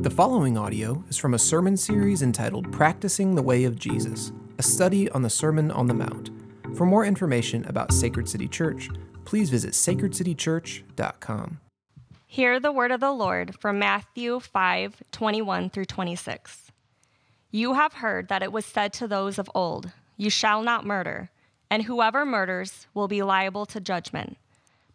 The following audio is from a sermon series entitled Practicing the Way of Jesus, a study on the Sermon on the Mount. For more information about Sacred City Church, please visit sacredcitychurch.com. Hear the word of the Lord from Matthew 5 21 through 26. You have heard that it was said to those of old, You shall not murder, and whoever murders will be liable to judgment.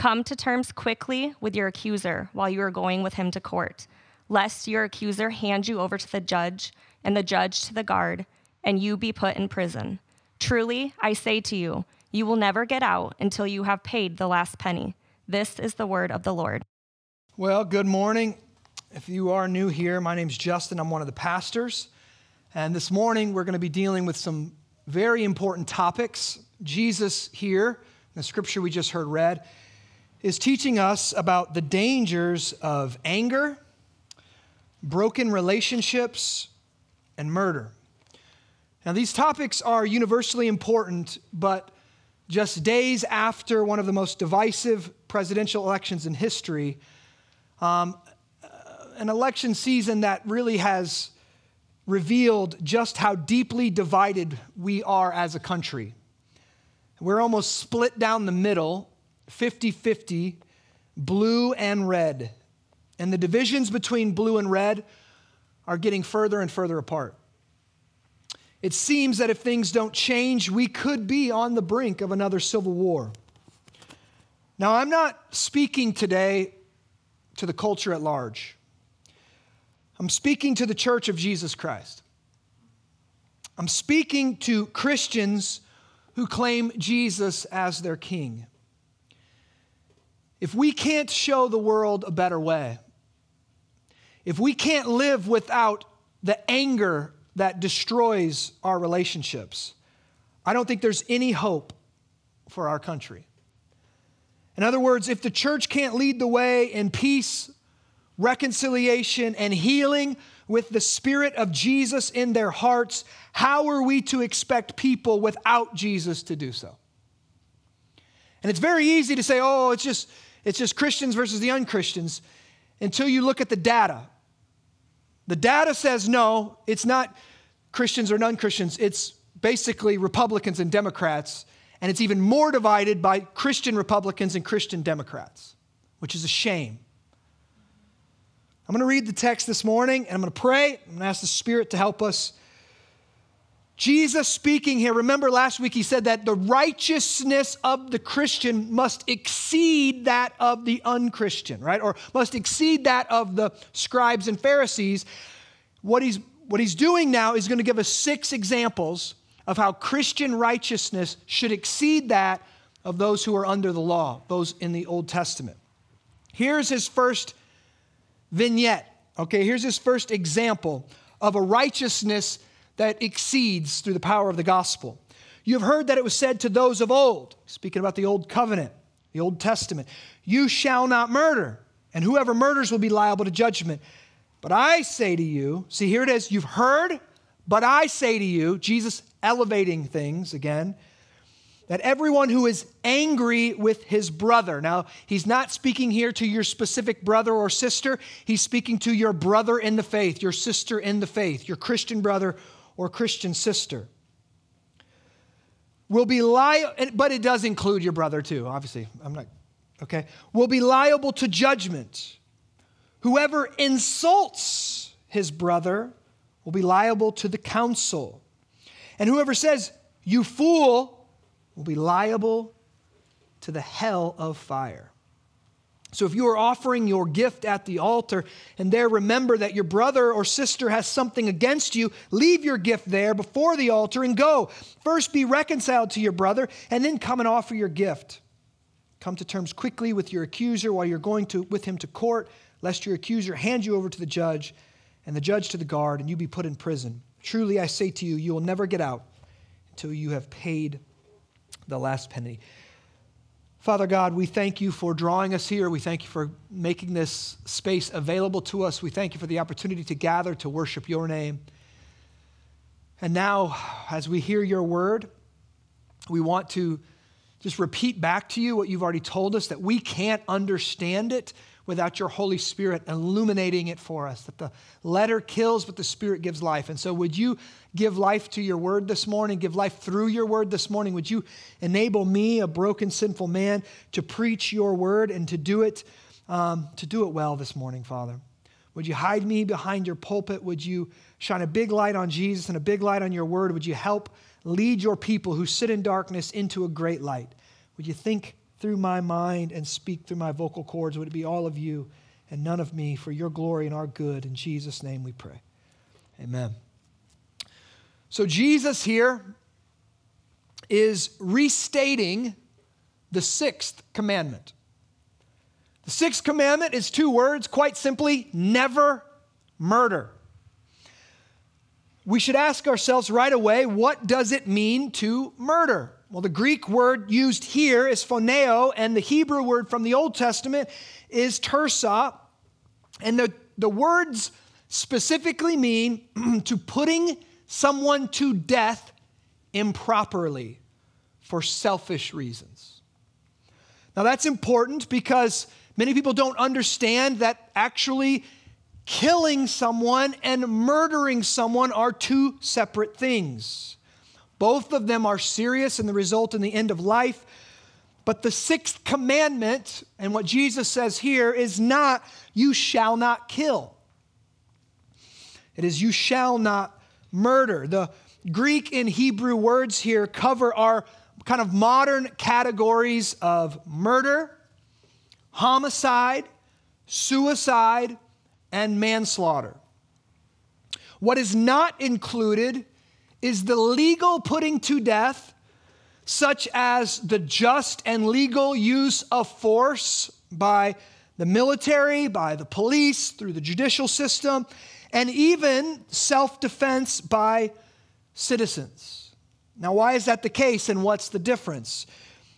Come to terms quickly with your accuser while you are going with him to court, lest your accuser hand you over to the judge, and the judge to the guard, and you be put in prison. Truly, I say to you, you will never get out until you have paid the last penny. This is the word of the Lord. Well, good morning. If you are new here, my name's Justin. I'm one of the pastors. And this morning, we're going to be dealing with some very important topics. Jesus, here, the scripture we just heard read, is teaching us about the dangers of anger, broken relationships, and murder. Now, these topics are universally important, but just days after one of the most divisive presidential elections in history, um, an election season that really has revealed just how deeply divided we are as a country. We're almost split down the middle 50 50, blue and red. And the divisions between blue and red are getting further and further apart. It seems that if things don't change, we could be on the brink of another civil war. Now, I'm not speaking today to the culture at large. I'm speaking to the church of Jesus Christ. I'm speaking to Christians who claim Jesus as their king. If we can't show the world a better way, if we can't live without the anger that destroys our relationships, I don't think there's any hope for our country. In other words, if the church can't lead the way in peace, reconciliation, and healing with the Spirit of Jesus in their hearts, how are we to expect people without Jesus to do so? And it's very easy to say, oh, it's just it's just Christians versus the unchristians until you look at the data. The data says no, it's not Christians or non Christians, it's basically Republicans and Democrats. And it's even more divided by Christian Republicans and Christian Democrats, which is a shame. I'm going to read the text this morning and I'm going to pray. I'm going to ask the Spirit to help us Jesus speaking here, remember last week he said that the righteousness of the Christian must exceed that of the unchristian, right? Or must exceed that of the scribes and Pharisees. What he's, what he's doing now is going to give us six examples of how Christian righteousness should exceed that of those who are under the law, those in the Old Testament. Here's his first vignette, okay? Here's his first example of a righteousness that exceeds through the power of the gospel. You have heard that it was said to those of old, speaking about the old covenant, the Old Testament, you shall not murder, and whoever murders will be liable to judgment. But I say to you, see, here it is, you've heard, but I say to you, Jesus elevating things again, that everyone who is angry with his brother, now he's not speaking here to your specific brother or sister, he's speaking to your brother in the faith, your sister in the faith, your Christian brother or Christian sister. Will be liable, but it does include your brother too, obviously. I'm not, okay? Will be liable to judgment. Whoever insults his brother will be liable to the council. And whoever says, you fool, will be liable to the hell of fire. So if you are offering your gift at the altar and there remember that your brother or sister has something against you, leave your gift there before the altar and go. First be reconciled to your brother and then come and offer your gift. Come to terms quickly with your accuser while you're going to, with him to court, lest your accuser hand you over to the judge and the judge to the guard, and you be put in prison. Truly, I say to you, you will never get out until you have paid the last penny. Father God, we thank you for drawing us here. We thank you for making this space available to us. We thank you for the opportunity to gather to worship your name. And now, as we hear your word, we want to just repeat back to you what you've already told us that we can't understand it without your Holy Spirit illuminating it for us. That the letter kills, but the Spirit gives life. And so, would you give life to your word this morning, give life through your word this morning? Would you enable me, a broken, sinful man, to preach your word and to do it, um, to do it well this morning, Father? Would you hide me behind your pulpit? Would you shine a big light on Jesus and a big light on your word? Would you help lead your people who sit in darkness into a great light? Would you think through my mind and speak through my vocal cords. Would it be all of you and none of me for your glory and our good? In Jesus' name we pray. Amen. So, Jesus here is restating the sixth commandment. The sixth commandment is two words, quite simply never murder. We should ask ourselves right away what does it mean to murder? Well, the Greek word used here is phoneo, and the Hebrew word from the Old Testament is tersa. And the, the words specifically mean to putting someone to death improperly for selfish reasons. Now, that's important because many people don't understand that actually killing someone and murdering someone are two separate things. Both of them are serious and the result in the end of life. But the sixth commandment, and what Jesus says here, is not, you shall not kill. It is, you shall not murder. The Greek and Hebrew words here cover our kind of modern categories of murder, homicide, suicide, and manslaughter. What is not included is the legal putting to death, such as the just and legal use of force by the military, by the police, through the judicial system, and even self defense by citizens. Now, why is that the case and what's the difference?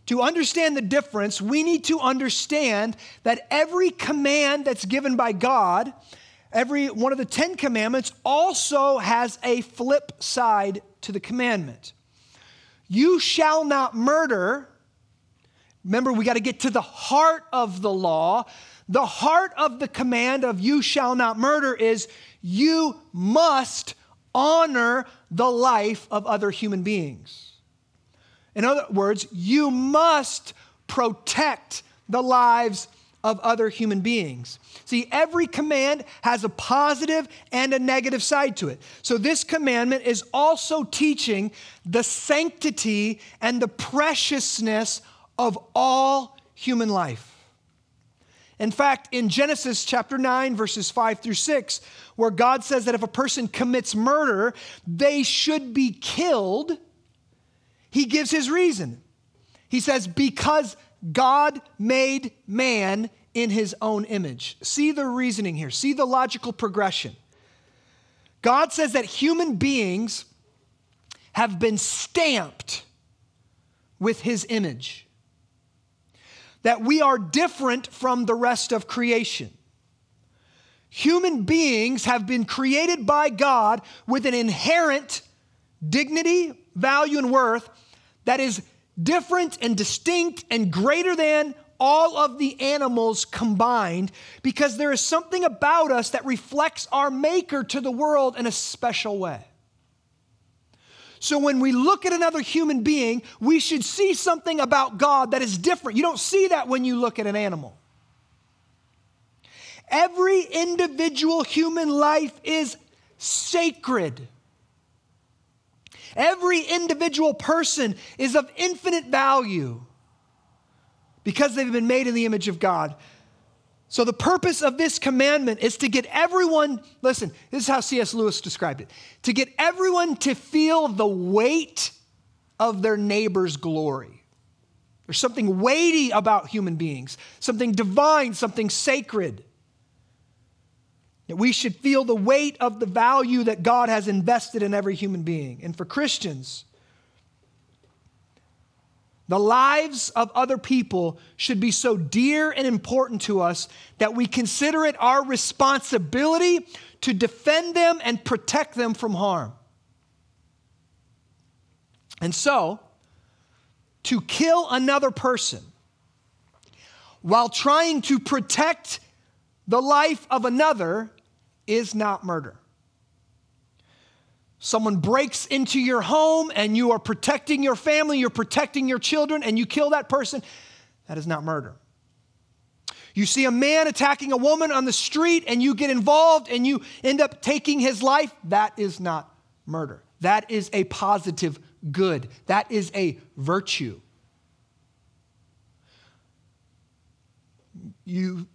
To understand the difference, we need to understand that every command that's given by God every one of the Ten Commandments also has a flip side to the commandment. You shall not murder. Remember, we got to get to the heart of the law. The heart of the command of you shall not murder is you must honor the life of other human beings. In other words, you must protect the lives of other human beings. See, every command has a positive and a negative side to it. So, this commandment is also teaching the sanctity and the preciousness of all human life. In fact, in Genesis chapter 9, verses 5 through 6, where God says that if a person commits murder, they should be killed, he gives his reason. He says, Because God made man in his own image. See the reasoning here, see the logical progression. God says that human beings have been stamped with his image, that we are different from the rest of creation. Human beings have been created by God with an inherent dignity, value, and worth that is different and distinct and greater than all of the animals combined because there is something about us that reflects our Maker to the world in a special way. So when we look at another human being, we should see something about God that is different. You don't see that when you look at an animal. Every individual human life is sacred. Every individual person is of infinite value because they've been made in the image of God. So, the purpose of this commandment is to get everyone, listen, this is how C.S. Lewis described it to get everyone to feel the weight of their neighbor's glory. There's something weighty about human beings, something divine, something sacred. That we should feel the weight of the value that God has invested in every human being. And for Christians, the lives of other people should be so dear and important to us that we consider it our responsibility to defend them and protect them from harm. And so, to kill another person while trying to protect the life of another is not murder. Someone breaks into your home and you are protecting your family, you're protecting your children, and you kill that person, that is not murder. You see a man attacking a woman on the street and you get involved and you end up taking his life, that is not murder. That is a positive good, that is a virtue. You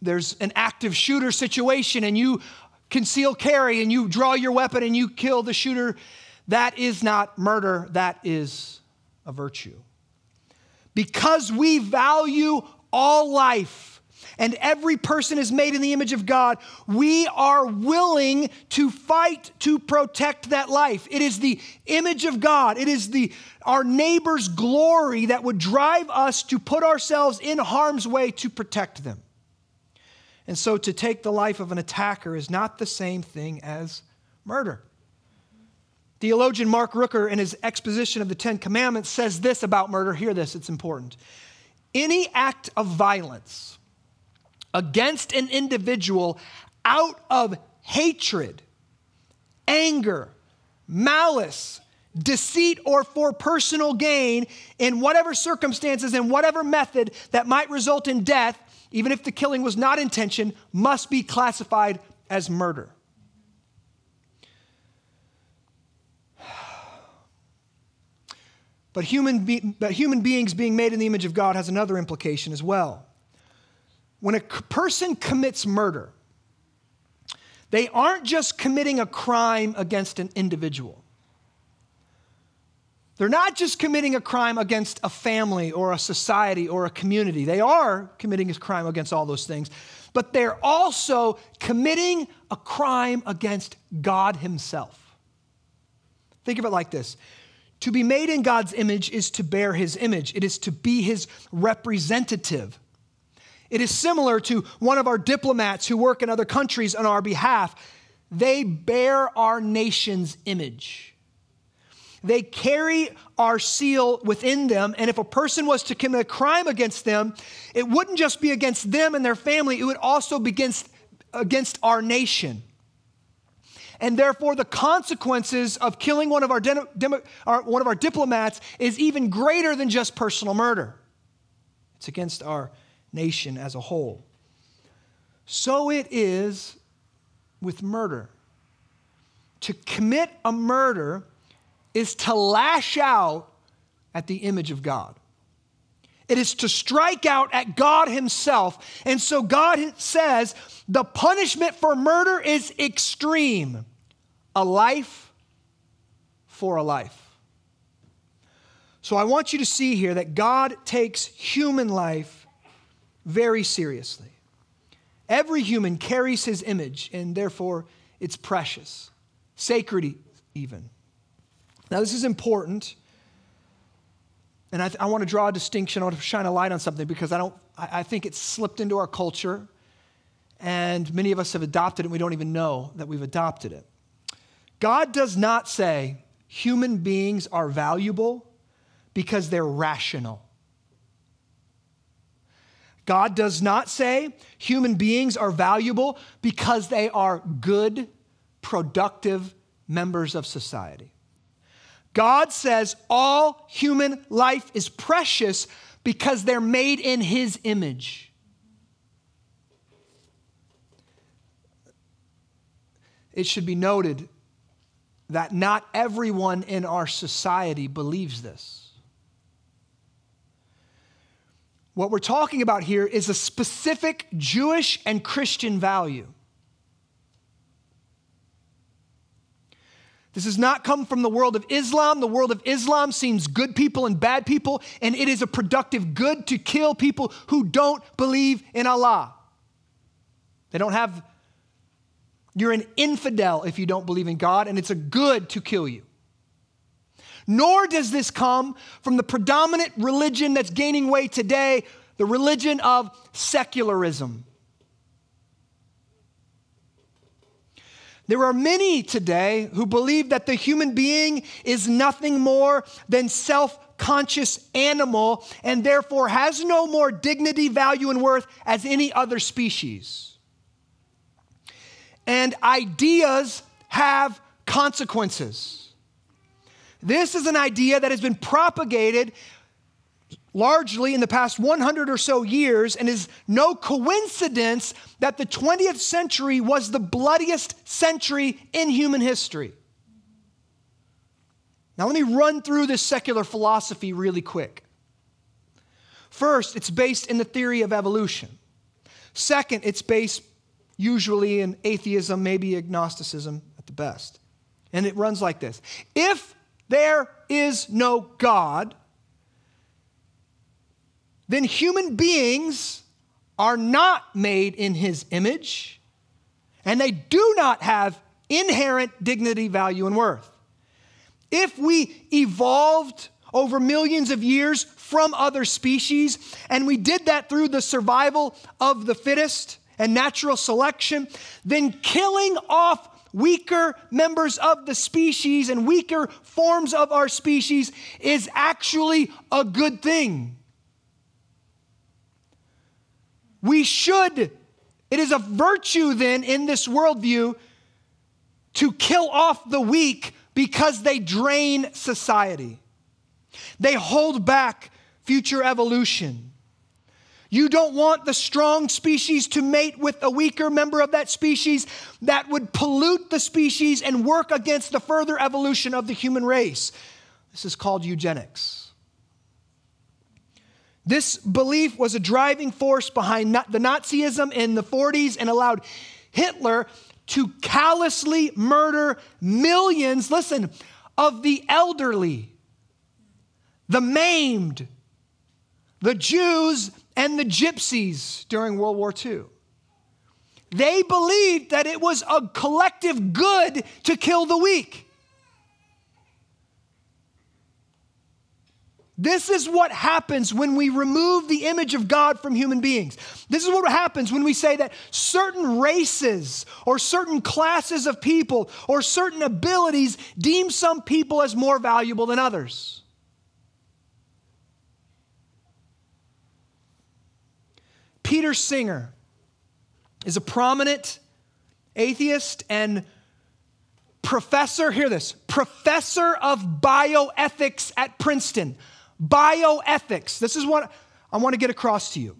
there's an active shooter situation and you conceal carry and you draw your weapon and you kill the shooter, that is not murder, that is a virtue. Because we value all life and every person is made in the image of God, we are willing to fight to protect that life. It is the image of God. It is the our neighbor's glory that would drive us to put ourselves in harm's way to protect them. And so to take the life of an attacker is not the same thing as murder. Theologian Mark Rooker, in his exposition of the Ten Commandments, says this about murder. Hear this, it's important. Any act of violence against an individual out of hatred, anger, malice, deceit, or for personal gain, in whatever circumstances, in whatever method that might result in death, even if the killing was not intention, must be classified as murder. But human, be- but human beings being made in the image of God has another implication as well. When a c- person commits murder, they aren't just committing a crime against an individual. They're not just committing a crime against a family or a society or a community. They are committing a crime against all those things, but they're also committing a crime against God Himself. Think of it like this To be made in God's image is to bear His image, it is to be His representative. It is similar to one of our diplomats who work in other countries on our behalf. They bear our nation's image. They carry our seal within them. And if a person was to commit a crime against them, it wouldn't just be against them and their family, it would also be against, against our nation. And therefore, the consequences of killing one of our, our, uh, one of our diplomats is even greater than just personal murder. It's against our nation as a whole. So it is with murder. To commit a murder is to lash out at the image of God. It is to strike out at God Himself. And so God says the punishment for murder is extreme a life for a life. So I want you to see here that God takes human life very seriously. Every human carries His image, and therefore it's precious, sacred even. Now, this is important. And I, th- I want to draw a distinction. I want to shine a light on something because I don't. I, I think it's slipped into our culture, and many of us have adopted it. and We don't even know that we've adopted it. God does not say human beings are valuable because they're rational. God does not say human beings are valuable because they are good, productive members of society. God says all human life is precious because they're made in His image. It should be noted that not everyone in our society believes this. What we're talking about here is a specific Jewish and Christian value. This has not come from the world of Islam. The world of Islam seems good people and bad people, and it is a productive good to kill people who don't believe in Allah. They don't have You're an infidel if you don't believe in God, and it's a good to kill you. Nor does this come from the predominant religion that's gaining way today, the religion of secularism. There are many today who believe that the human being is nothing more than self conscious animal and therefore has no more dignity, value, and worth as any other species. And ideas have consequences. This is an idea that has been propagated largely in the past 100 or so years, and is no coincidence that the 20th century was the bloodiest century in human history. Now, let me run through this secular philosophy really quick. First, it's based in the theory of evolution. Second, it's based usually in atheism, maybe agnosticism at the best. And it runs like this If there is no God, then human beings are not made in his image, and they do not have inherent dignity, value, and worth. If we evolved over millions of years from other species, and we did that through the survival of the fittest and natural selection, then killing off weaker members of the species and weaker forms of our species is actually a good thing. We should, it is a virtue then in this worldview to kill off the weak because they drain society. They hold back future evolution. You don't want the strong species to mate with a weaker member of that species that would pollute the species and work against the further evolution of the human race. This is called eugenics. This belief was a driving force behind the Nazism in the 40s and allowed Hitler to callously murder millions, listen, of the elderly, the maimed, the Jews, and the gypsies during World War II. They believed that it was a collective good to kill the weak. This is what happens when we remove the image of God from human beings. This is what happens when we say that certain races or certain classes of people or certain abilities deem some people as more valuable than others. Peter Singer is a prominent atheist and professor, hear this, professor of bioethics at Princeton bioethics. This is what I want to get across to you.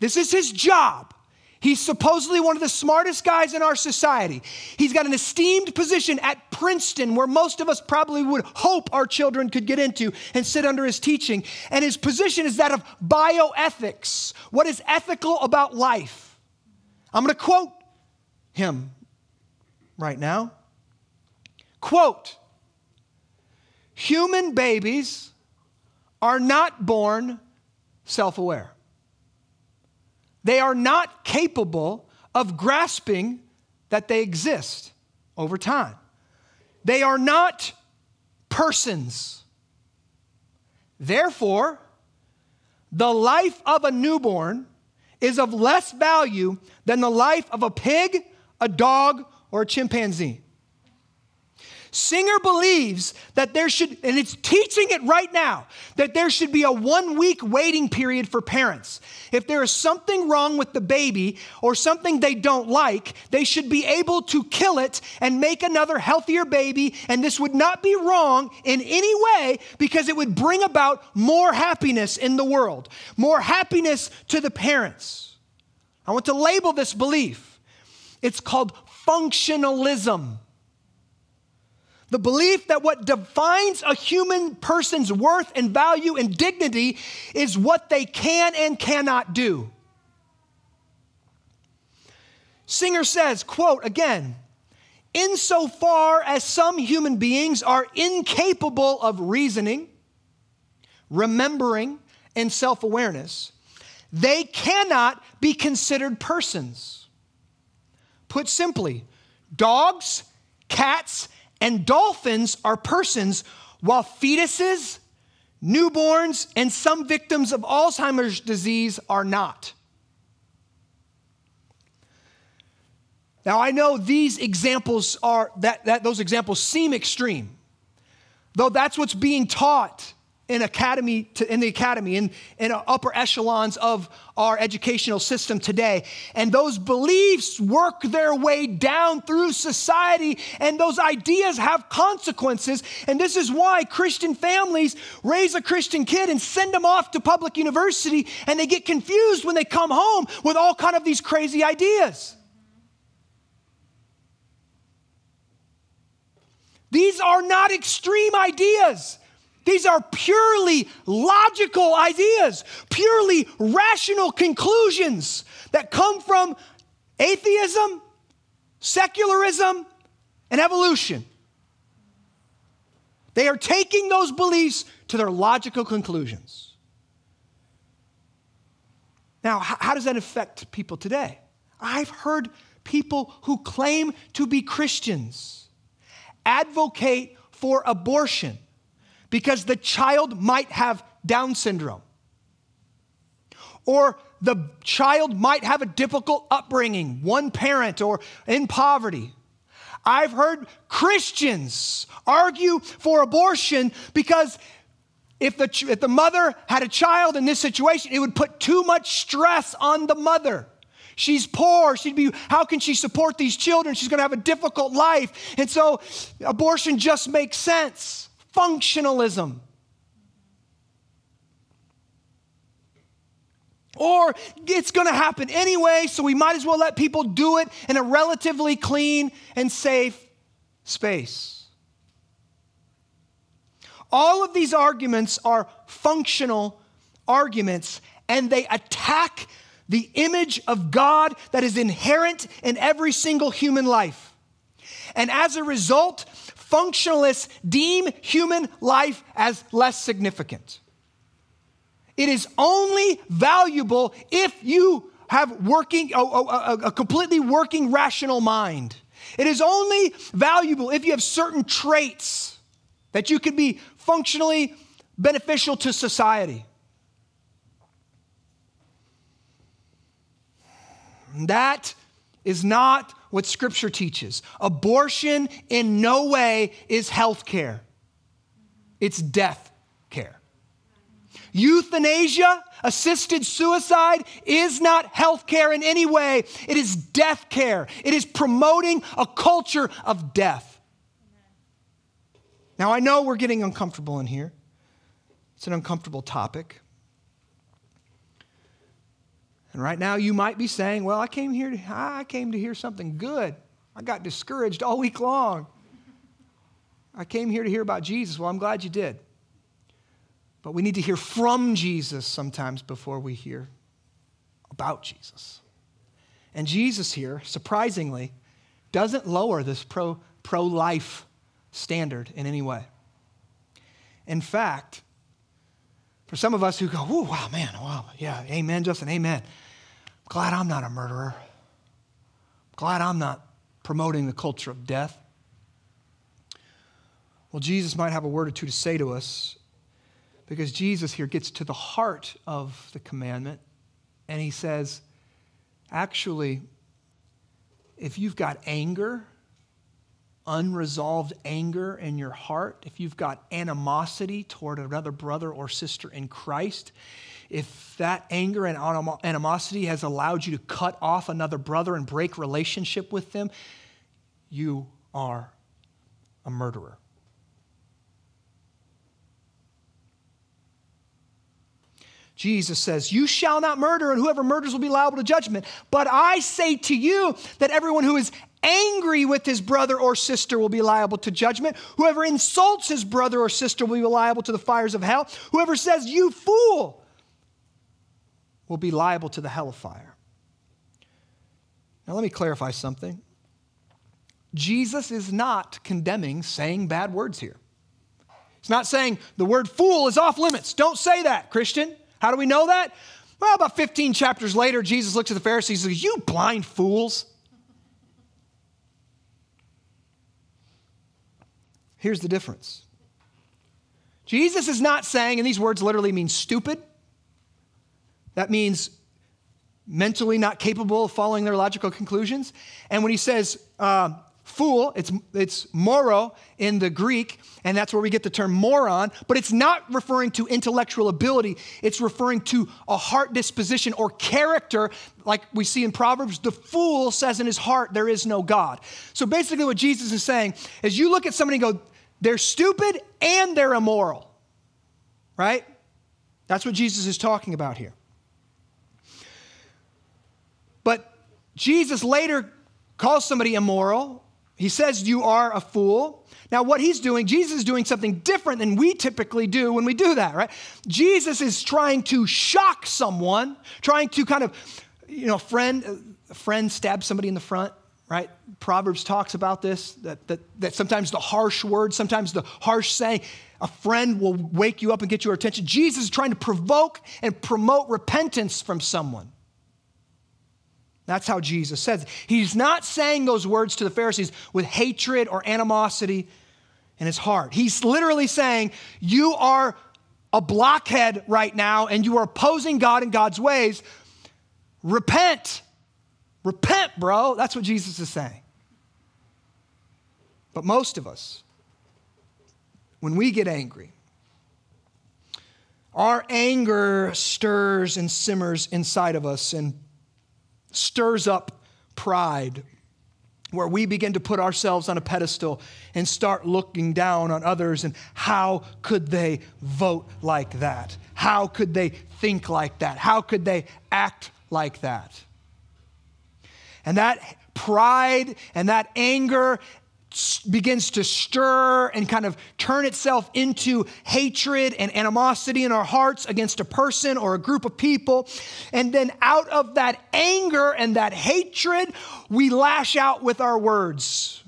This is his job. He's supposedly one of the smartest guys in our society. He's got an esteemed position at Princeton, where most of us probably would hope our children could get into and sit under his teaching. And his position is that of bioethics. What is ethical about life? I'm going to quote him right now. Quote Human babies are not born self aware. They are not capable of grasping that they exist over time. They are not persons. Therefore, the life of a newborn is of less value than the life of a pig, a dog, or a chimpanzee. Singer believes that there should, and it's teaching it right now, that there should be a one week waiting period for parents. If there is something wrong with the baby or something they don't like, they should be able to kill it and make another healthier baby. And this would not be wrong in any way because it would bring about more happiness in the world, more happiness to the parents. I want to label this belief. It's called functionalism. The belief that what defines a human person's worth and value and dignity is what they can and cannot do. Singer says, quote, again, insofar as some human beings are incapable of reasoning, remembering, and self awareness, they cannot be considered persons. Put simply, dogs, cats, and dolphins are persons, while fetuses, newborns, and some victims of Alzheimer's disease are not. Now, I know these examples are, that, that those examples seem extreme, though that's what's being taught in academy to, in the academy in, in upper echelons of our educational system today. And those beliefs work their way down through society and those ideas have consequences. And this is why christian families raise a christian kid and send them off to public university and they get confused when they come home with all kind of these crazy ideas. These are not extreme ideas these are purely logical ideas, purely rational conclusions that come from atheism, secularism, and evolution. They are taking those beliefs to their logical conclusions. Now, how does that affect people today? I've heard people who claim to be Christians advocate for abortion because the child might have Down syndrome. Or the child might have a difficult upbringing, one parent, or in poverty. I've heard Christians argue for abortion because if the, if the mother had a child in this situation, it would put too much stress on the mother. She's poor. She'd be, how can she support these children? She's going to have a difficult life. And so abortion just makes sense functionalism. Or it's going to happen anyway, so we might as well let people do it in a relatively clean and safe space. All of these arguments are functional arguments, and they attack the image of God that is inherent in every single human life. And as a result, functionalists deem human life as less significant. It is only valuable if you have working a, a, a, completely working rational mind. It is only valuable if you have certain traits that you can be functionally beneficial to society. That is not what Scripture teaches. Abortion in no way is health care, it's death care. Euthanasia, assisted suicide, is not health care in any way. It is death care. It is promoting a culture of death. Now, I know we're getting uncomfortable in here. It's an uncomfortable topic. And right now you might be saying, "Well, I came here to, I came to hear something good. I got discouraged all week long. I came here to hear about Jesus." Well, I'm glad you did. But we need to hear from Jesus sometimes before we hear about Jesus. And Jesus here, surprisingly, doesn't lower this pro life standard in any way. In fact, for some of us who go, oh, wow, man, wow, yeah, amen, Justin, amen. Glad I'm not a murderer. Glad I'm not promoting the culture of death. Well, Jesus might have a word or two to say to us because Jesus here gets to the heart of the commandment and he says, actually, if you've got anger, unresolved anger in your heart, if you've got animosity toward another brother or sister in Christ, if that anger and animosity has allowed you to cut off another brother and break relationship with them, you are a murderer. Jesus says, You shall not murder, and whoever murders will be liable to judgment. But I say to you that everyone who is angry with his brother or sister will be liable to judgment. Whoever insults his brother or sister will be liable to the fires of hell. Whoever says, You fool, will be liable to the hell of fire. Now, let me clarify something. Jesus is not condemning saying bad words here. He's not saying the word fool is off limits. Don't say that, Christian. How do we know that? Well, about 15 chapters later, Jesus looks at the Pharisees and says, You blind fools. Here's the difference Jesus is not saying, and these words literally mean stupid. That means mentally not capable of following their logical conclusions. And when he says uh, fool, it's, it's moro in the Greek, and that's where we get the term moron, but it's not referring to intellectual ability. It's referring to a heart disposition or character, like we see in Proverbs. The fool says in his heart, There is no God. So basically, what Jesus is saying is you look at somebody and go, They're stupid and they're immoral, right? That's what Jesus is talking about here. But Jesus later calls somebody immoral. He says, You are a fool. Now, what he's doing, Jesus is doing something different than we typically do when we do that, right? Jesus is trying to shock someone, trying to kind of, you know, friend, a friend stabs somebody in the front, right? Proverbs talks about this, that, that, that sometimes the harsh words, sometimes the harsh saying, a friend will wake you up and get your attention. Jesus is trying to provoke and promote repentance from someone. That's how Jesus says. He's not saying those words to the Pharisees with hatred or animosity in his heart. He's literally saying, You are a blockhead right now and you are opposing God and God's ways. Repent. Repent, bro. That's what Jesus is saying. But most of us, when we get angry, our anger stirs and simmers inside of us and stirs up pride, where we begin to put ourselves on a pedestal and start looking down on others and how could they vote like that? How could they think like that? How could they act like that? And that pride and that anger begins to stir and kind of turn itself into hatred and animosity in our hearts against a person or a group of people. And then out of that anger and that hatred, we lash out with our words.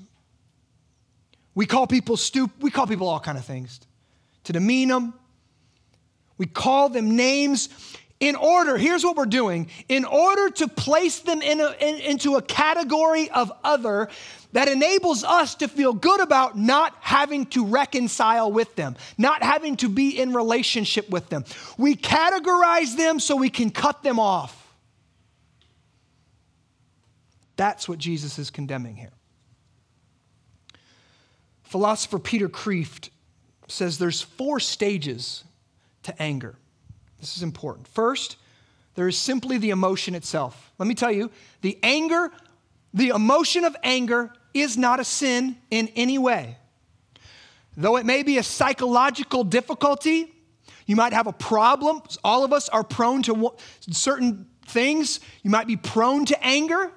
We call people stupid, we call people all kind of things to demean them. We call them names in order, here's what we're doing in order to place them in a, in, into a category of other that enables us to feel good about not having to reconcile with them, not having to be in relationship with them. We categorize them so we can cut them off. That's what Jesus is condemning here. Philosopher Peter Kreeft says there's four stages to anger. This is important. First, there is simply the emotion itself. Let me tell you, the anger, the emotion of anger is not a sin in any way. Though it may be a psychological difficulty, you might have a problem. All of us are prone to certain things. You might be prone to anger.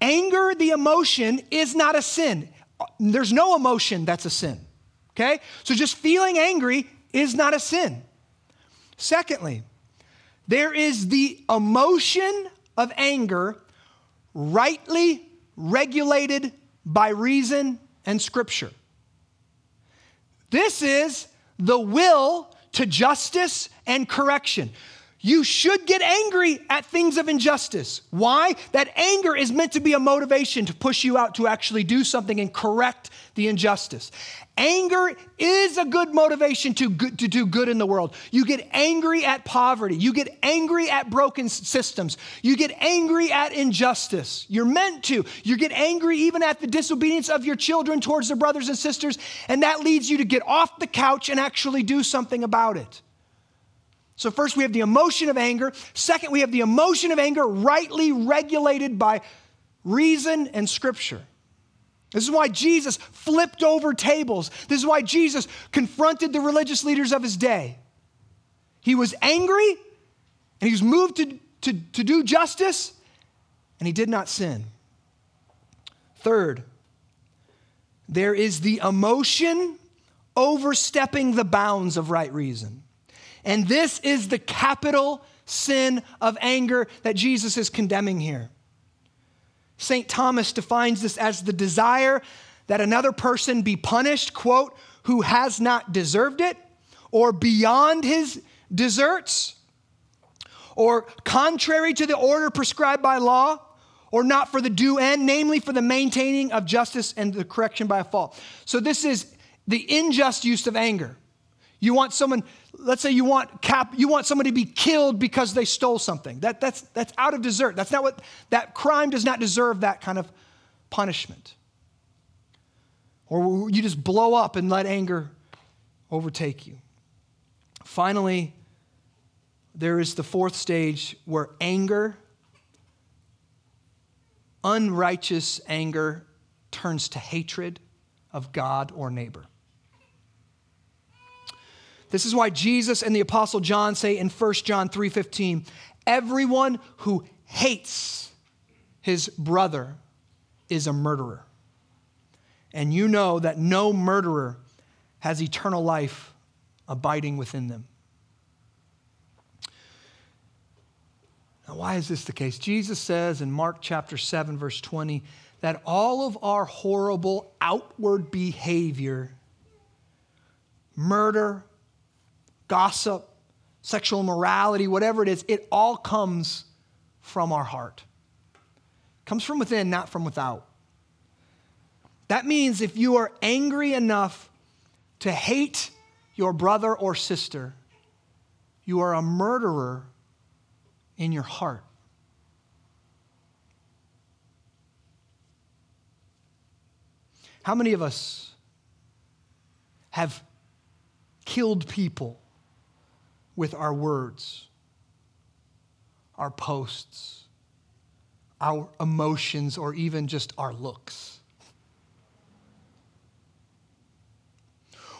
Anger, the emotion, is not a sin. There's no emotion that's a sin. Okay? So just feeling angry is not a sin. Secondly, there is the emotion of anger rightly regulated by reason and scripture. This is the will to justice and correction. You should get angry at things of injustice. Why? That anger is meant to be a motivation to push you out to actually do something and correct the injustice. Anger is a good motivation to, good, to do good in the world. You get angry at poverty. You get angry at broken systems. You get angry at injustice. You're meant to. You get angry even at the disobedience of your children towards their brothers and sisters, and that leads you to get off the couch and actually do something about it. So, first, we have the emotion of anger. Second, we have the emotion of anger rightly regulated by reason and scripture. This is why Jesus flipped over tables. This is why Jesus confronted the religious leaders of his day. He was angry and he was moved to, to, to do justice, and he did not sin. Third, there is the emotion overstepping the bounds of right reason. And this is the capital sin of anger that Jesus is condemning here. St. Thomas defines this as the desire that another person be punished, quote, who has not deserved it, or beyond his deserts, or contrary to the order prescribed by law, or not for the due end, namely for the maintaining of justice and the correction by a fault. So this is the unjust use of anger. You want someone, let's say you want cap, you want somebody to be killed because they stole something. That, that's, that's out of desert. That's not what, that crime does not deserve that kind of punishment. Or you just blow up and let anger overtake you. Finally, there is the fourth stage where anger, unrighteous anger, turns to hatred of God or neighbor. This is why Jesus and the apostle John say in 1 John 3:15, everyone who hates his brother is a murderer. And you know that no murderer has eternal life abiding within them. Now, why is this the case? Jesus says in Mark chapter 7, verse 20, that all of our horrible outward behavior, murder, gossip, sexual immorality, whatever it is, it all comes from our heart. It comes from within, not from without. That means if you are angry enough to hate your brother or sister, you are a murderer in your heart. How many of us have killed people with our words, our posts, our emotions, or even just our looks?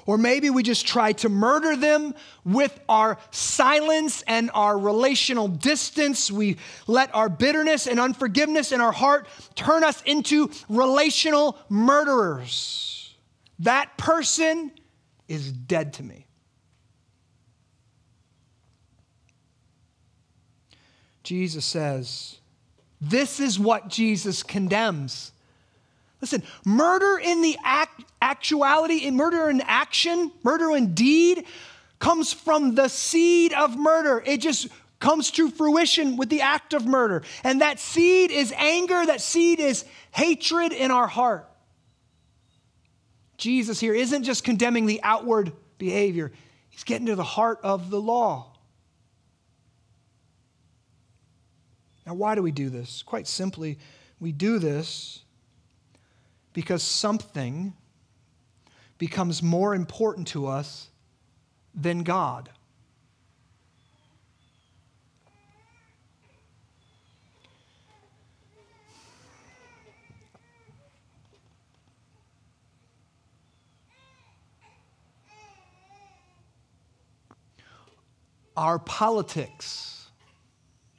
Or maybe we just try to murder them with our silence and our relational distance. We let our bitterness and unforgiveness in our heart turn us into relational murderers. That person is dead to me. Jesus says, This is what Jesus condemns. Listen, murder in the act, actuality, murder in action, murder in deed, comes from the seed of murder. It just comes to fruition with the act of murder. And that seed is anger, that seed is hatred in our heart. Jesus here isn't just condemning the outward behavior, he's getting to the heart of the law. Now, why do we do this? Quite simply, we do this because something becomes more important to us than God. Our politics,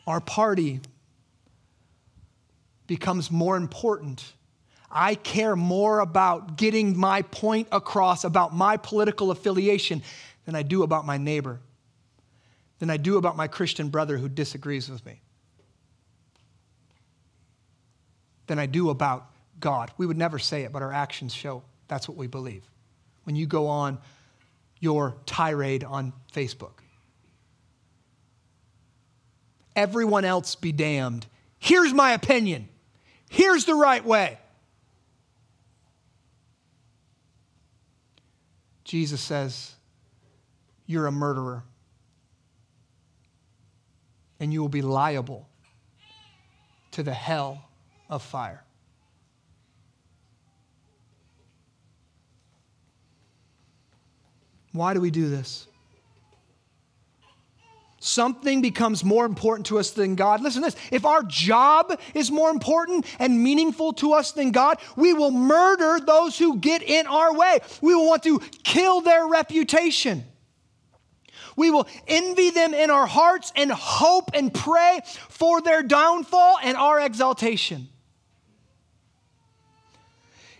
our party becomes more important I care more about getting my point across about my political affiliation than I do about my neighbor, than I do about my Christian brother who disagrees with me, than I do about God. We would never say it, but our actions show that's what we believe. When you go on your tirade on Facebook, everyone else be damned. Here's my opinion. Here's the right way. Jesus says, You're a murderer. And you will be liable to the hell of fire. Why do we do this? Something becomes more important to us than God. Listen to this if our job is more important and meaningful to us than God, we will murder those who get in our way. We will want to kill their reputation. We will envy them in our hearts and hope and pray for their downfall and our exaltation.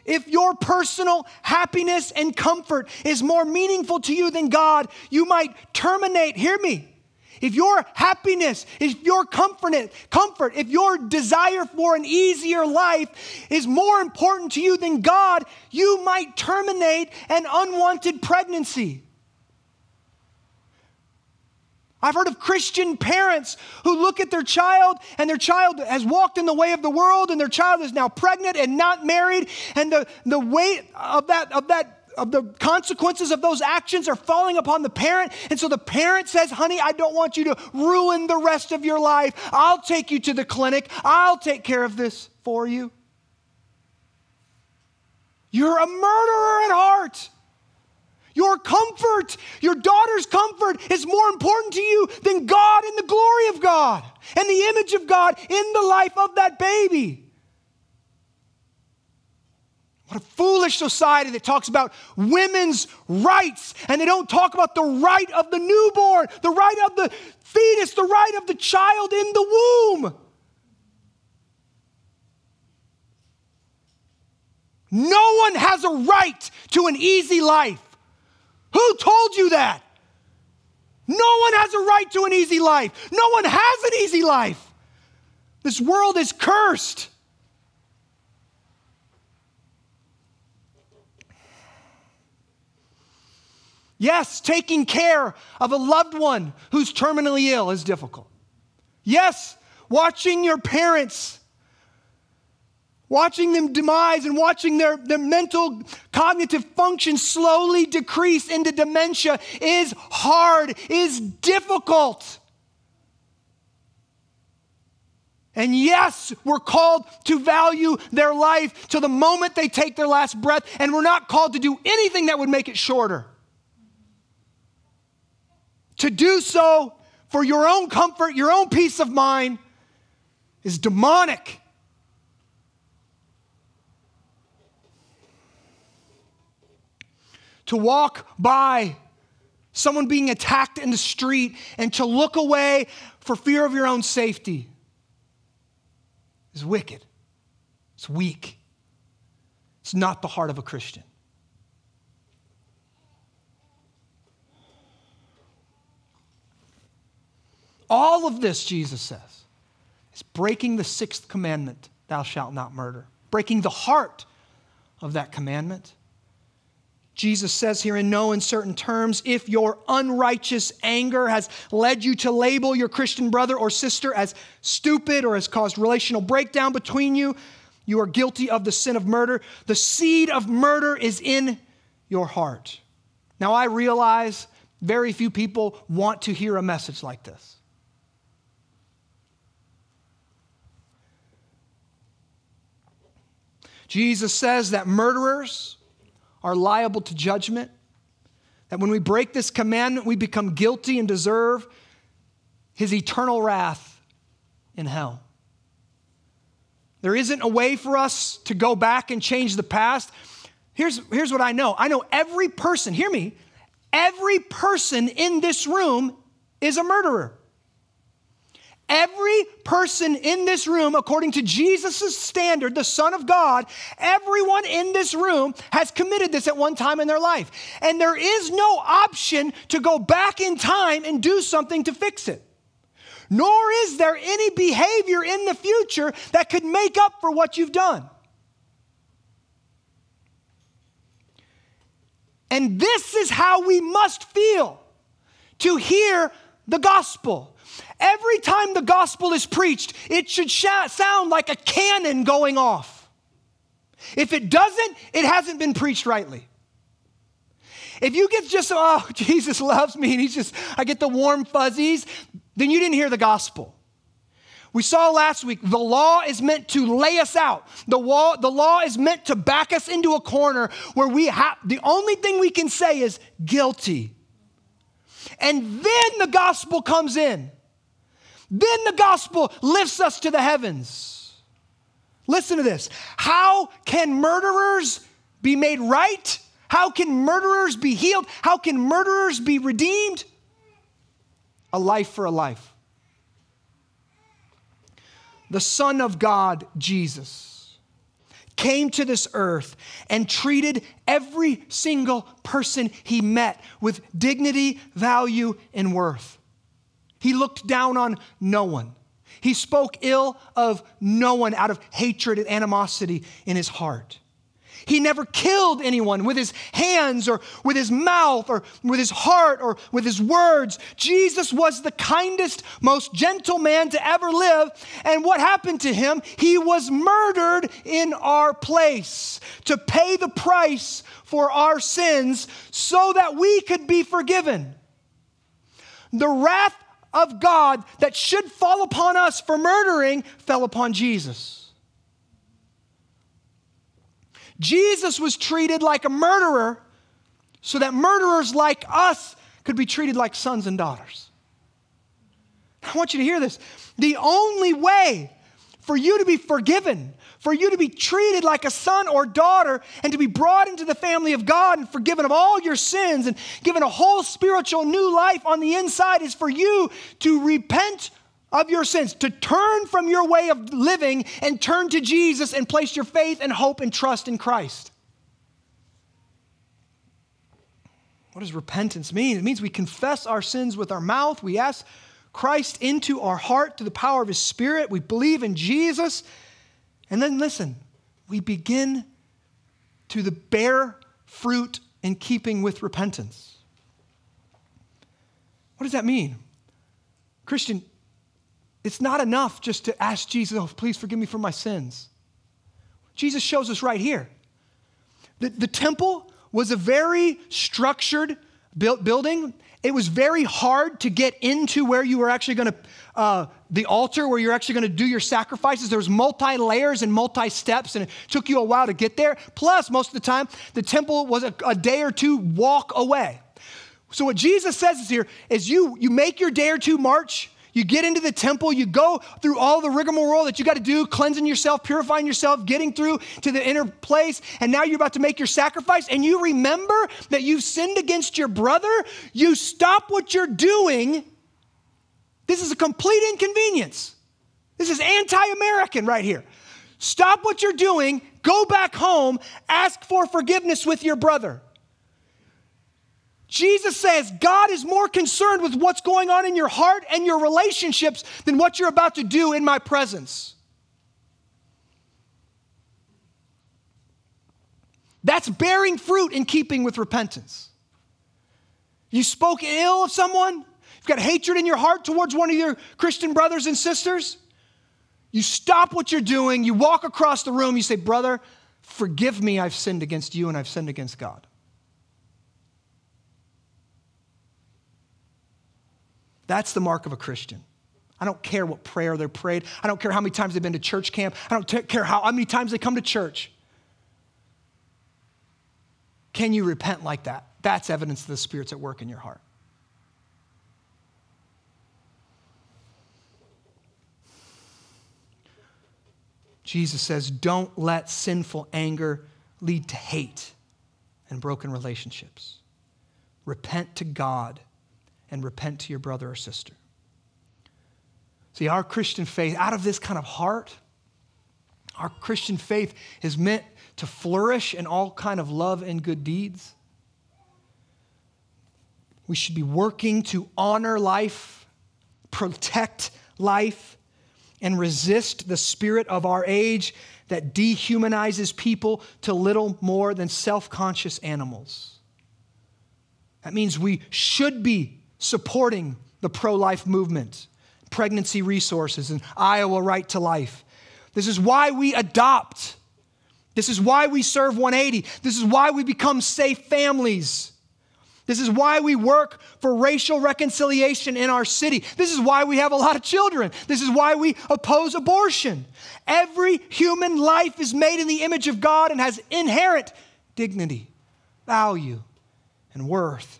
If your personal happiness and comfort is more meaningful to you than God, you might terminate, hear me, if your happiness, if your comfort, comfort, if your desire for an easier life is more important to you than God, you might terminate an unwanted pregnancy. I've heard of Christian parents who look at their child and their child has walked in the way of the world and their child is now pregnant and not married and the, the weight of that, of that of the consequences of those actions are falling upon the parent. And so the parent says, Honey, I don't want you to ruin the rest of your life. I'll take you to the clinic, I'll take care of this for you. You're a murderer at heart. Your comfort, your daughter's comfort is more important to you than God and the glory of God and the image of God in the life of that baby. What a foolish society that talks about women's rights and they don't talk about the right of the newborn, the right of the fetus, the right of the child in the womb. No one has a right to an easy life. Who told you that? No one has a right to an easy life. No one has an easy life. This world is cursed. Yes, taking care of a loved one who's terminally ill is difficult. Yes, watching your parents, watching them demise and watching their, their mental cognitive function slowly decrease into dementia is hard, is difficult. And yes, we're called to value their life to the moment they take their last breath, and we're not called to do anything that would make it shorter. To do so for your own comfort, your own peace of mind, is demonic. To walk by someone being attacked in the street and to look away for fear of your own safety is wicked. It's weak. It's not the heart of a Christian. All of this, Jesus says, is breaking the sixth commandment thou shalt not murder, breaking the heart of that commandment. Jesus says here in no uncertain terms if your unrighteous anger has led you to label your Christian brother or sister as stupid or has caused relational breakdown between you, you are guilty of the sin of murder. The seed of murder is in your heart. Now, I realize very few people want to hear a message like this. Jesus says that murderers are liable to judgment, that when we break this commandment, we become guilty and deserve his eternal wrath in hell. There isn't a way for us to go back and change the past. Here's, here's what I know I know every person, hear me, every person in this room is a murderer. Every person in this room, according to Jesus' standard, the Son of God, everyone in this room has committed this at one time in their life. And there is no option to go back in time and do something to fix it. Nor is there any behavior in the future that could make up for what you've done. And this is how we must feel to hear the gospel Every time the gospel is preached, it should sound like a cannon going off. If it doesn't, it hasn't been preached rightly. If you get just, oh, Jesus loves me, and he's just, I get the warm fuzzies, then you didn't hear the gospel. We saw last week the law is meant to lay us out. The law, the law is meant to back us into a corner where we have the only thing we can say is guilty. And then the gospel comes in. Then the gospel lifts us to the heavens. Listen to this. How can murderers be made right? How can murderers be healed? How can murderers be redeemed? A life for a life. The Son of God, Jesus, came to this earth and treated every single person he met with dignity, value, and worth. He looked down on no one. He spoke ill of no one out of hatred and animosity in his heart. He never killed anyone with his hands or with his mouth or with his heart or with his words. Jesus was the kindest, most gentle man to ever live. And what happened to him? He was murdered in our place to pay the price for our sins so that we could be forgiven. The wrath of God that should fall upon us for murdering fell upon Jesus. Jesus was treated like a murderer so that murderers like us could be treated like sons and daughters. I want you to hear this. The only way for you to be forgiven, for you to be treated like a son or daughter, and to be brought into the family of God and forgiven of all your sins and given a whole spiritual new life on the inside is for you to repent of your sins, to turn from your way of living and turn to Jesus and place your faith and hope and trust in Christ. What does repentance mean? It means we confess our sins with our mouth, we ask Christ into our heart through the power of His Spirit, we believe in Jesus, and then listen, we begin to the bear fruit in keeping with repentance. What does that mean? Christian, it's not enough just to ask Jesus, oh, please forgive me for my sins. Jesus shows us right here. The, the temple was a very structured built building. It was very hard to get into where you were actually going to, uh, the altar where you're actually going to do your sacrifices. There was multi layers and multi steps, and it took you a while to get there. Plus, most of the time, the temple was a, a day or two walk away. So what Jesus says is here is you you make your day or two march you get into the temple, you go through all the rigmarole that you got to do, cleansing yourself, purifying yourself, getting through to the inner place, and now you're about to make your sacrifice, and you remember that you've sinned against your brother. You stop what you're doing. This is a complete inconvenience. This is anti American right here. Stop what you're doing, go back home, ask for forgiveness with your brother. Jesus says God is more concerned with what's going on in your heart and your relationships than what you're about to do in my presence. That's bearing fruit in keeping with repentance. You spoke ill of someone, you've got hatred in your heart towards one of your Christian brothers and sisters. You stop what you're doing, you walk across the room, you say, Brother, forgive me, I've sinned against you and I've sinned against God. That's the mark of a Christian. I don't care what prayer they're prayed. I don't care how many times they've been to church camp. I don't t- care how, how many times they come to church. Can you repent like that? That's evidence of the Spirit's at work in your heart. Jesus says, don't let sinful anger lead to hate and broken relationships. Repent to God and repent to your brother or sister. See, our Christian faith, out of this kind of heart, our Christian faith is meant to flourish in all kind of love and good deeds. We should be working to honor life, protect life, and resist the spirit of our age that dehumanizes people to little more than self conscious animals. That means we should be supporting the pro life movement, pregnancy resources, and Iowa Right to Life. This is why we adopt. This is why we serve 180. This is why we become safe families. This is why we work for racial reconciliation in our city. This is why we have a lot of children. This is why we oppose abortion. Every human life is made in the image of God and has inherent dignity, value, and worth.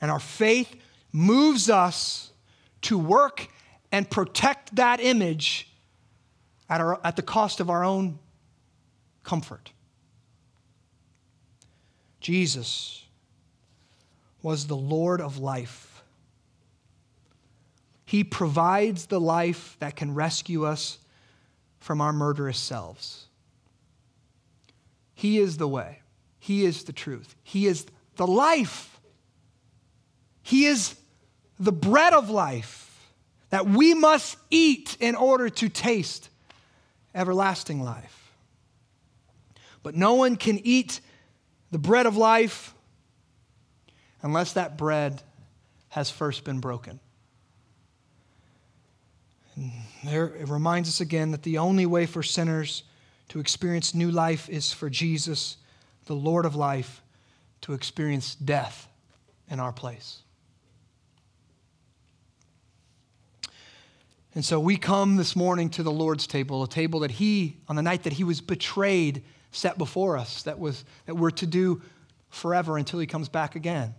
And our faith moves us to work and protect that image at, our, at the cost of our own comfort. Jesus was the Lord of life. He provides the life that can rescue us from our murderous selves. He is the way, He is the truth, He is the life. He is the bread of life that we must eat in order to taste everlasting life. But no one can eat the bread of life unless that bread has first been broken. And there it reminds us again that the only way for sinners to experience new life is for Jesus, the Lord of life, to experience death in our place. And so we come this morning to the Lord's table, a table that He, on the night that He was betrayed, set before us, that, was, that we're to do forever until He comes back again.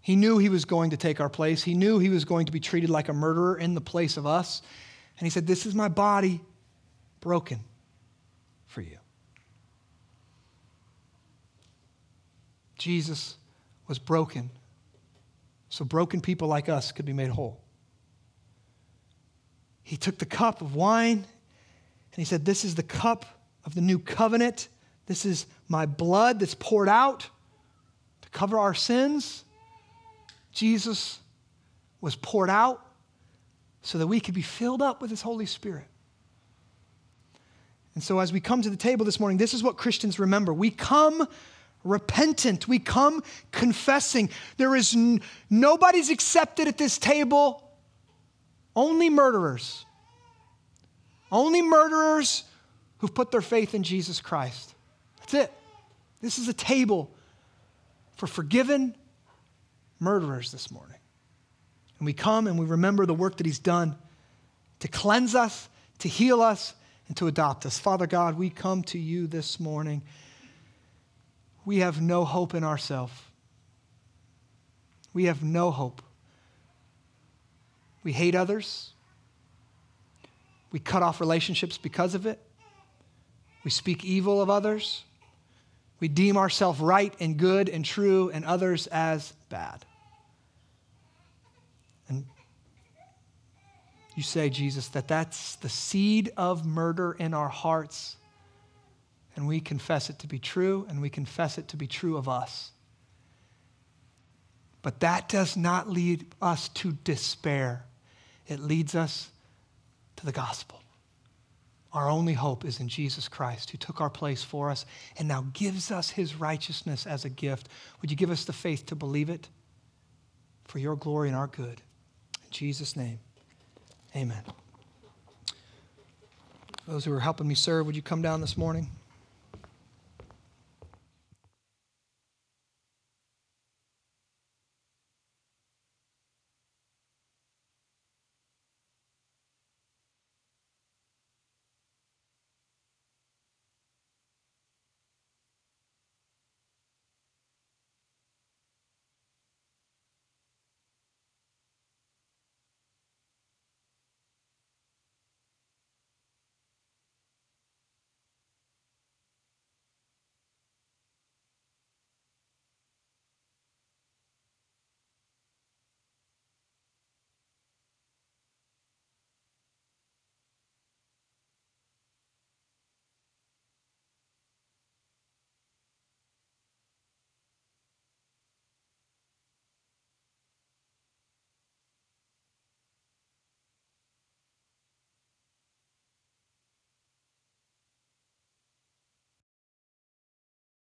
He knew He was going to take our place. He knew He was going to be treated like a murderer in the place of us. And He said, This is my body broken for you. Jesus was broken so broken people like us could be made whole. He took the cup of wine and he said, This is the cup of the new covenant. This is my blood that's poured out to cover our sins. Jesus was poured out so that we could be filled up with his Holy Spirit. And so, as we come to the table this morning, this is what Christians remember. We come repentant, we come confessing. There is n- nobody's accepted at this table, only murderers. Only murderers who've put their faith in Jesus Christ. That's it. This is a table for forgiven murderers this morning. And we come and we remember the work that He's done to cleanse us, to heal us, and to adopt us. Father God, we come to you this morning. We have no hope in ourselves. We have no hope. We hate others. We cut off relationships because of it. We speak evil of others. We deem ourselves right and good and true and others as bad. And you say, Jesus, that that's the seed of murder in our hearts. And we confess it to be true, and we confess it to be true of us. But that does not lead us to despair, it leads us to the gospel. Our only hope is in Jesus Christ, who took our place for us and now gives us his righteousness as a gift. Would you give us the faith to believe it for your glory and our good? In Jesus' name, amen. Those who are helping me serve, would you come down this morning?